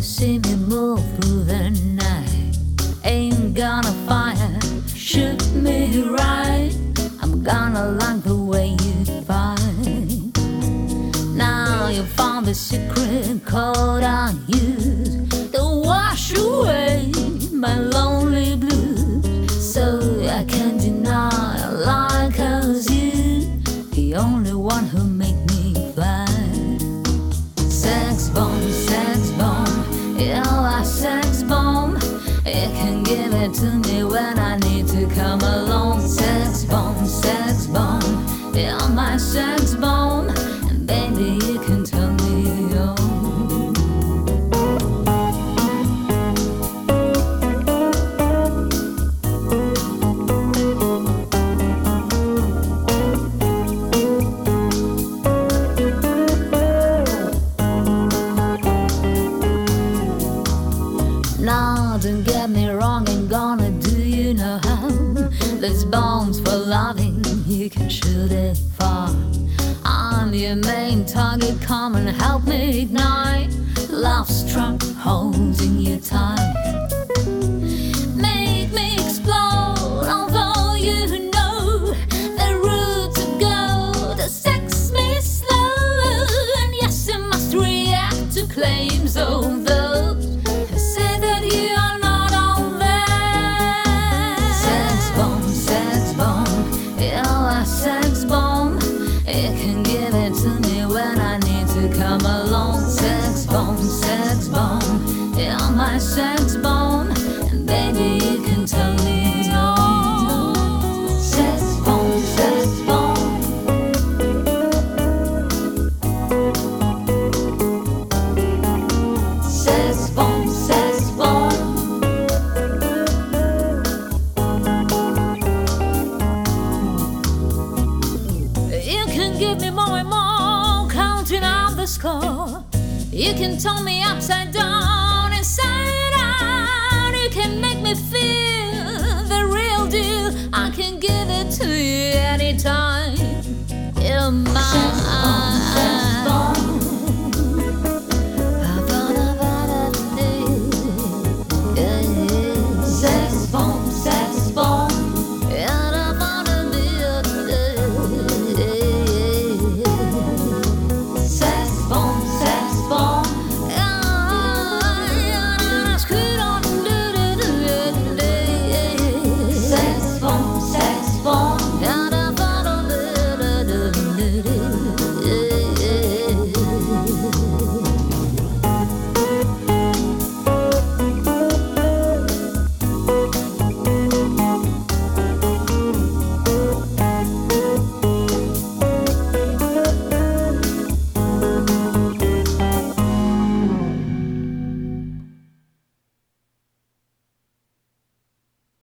to see me move through the night. Ain't gonna fire, shoot me right. I'm gonna like the way you fight. Now you found the secret code I use to wash away my. Bomb. And baby, you can turn me on. Now, don't get me wrong, I'm gonna do you no harm. There's bombs for loving, you can shoot it far. I'm your main target, come and help me ignite. Love struck, holding you tight. Make me explode, although you know the route to go to sex me slow. And yes, you must react to claims of to come along. Sex bomb, sex bomb, you're my sex bomb. And baby, you can turn me. Sex bomb, sex bomb. Sex bomb, sex bomb. You can give me more and more, the score. You can turn me upside down, inside out. You can make me feel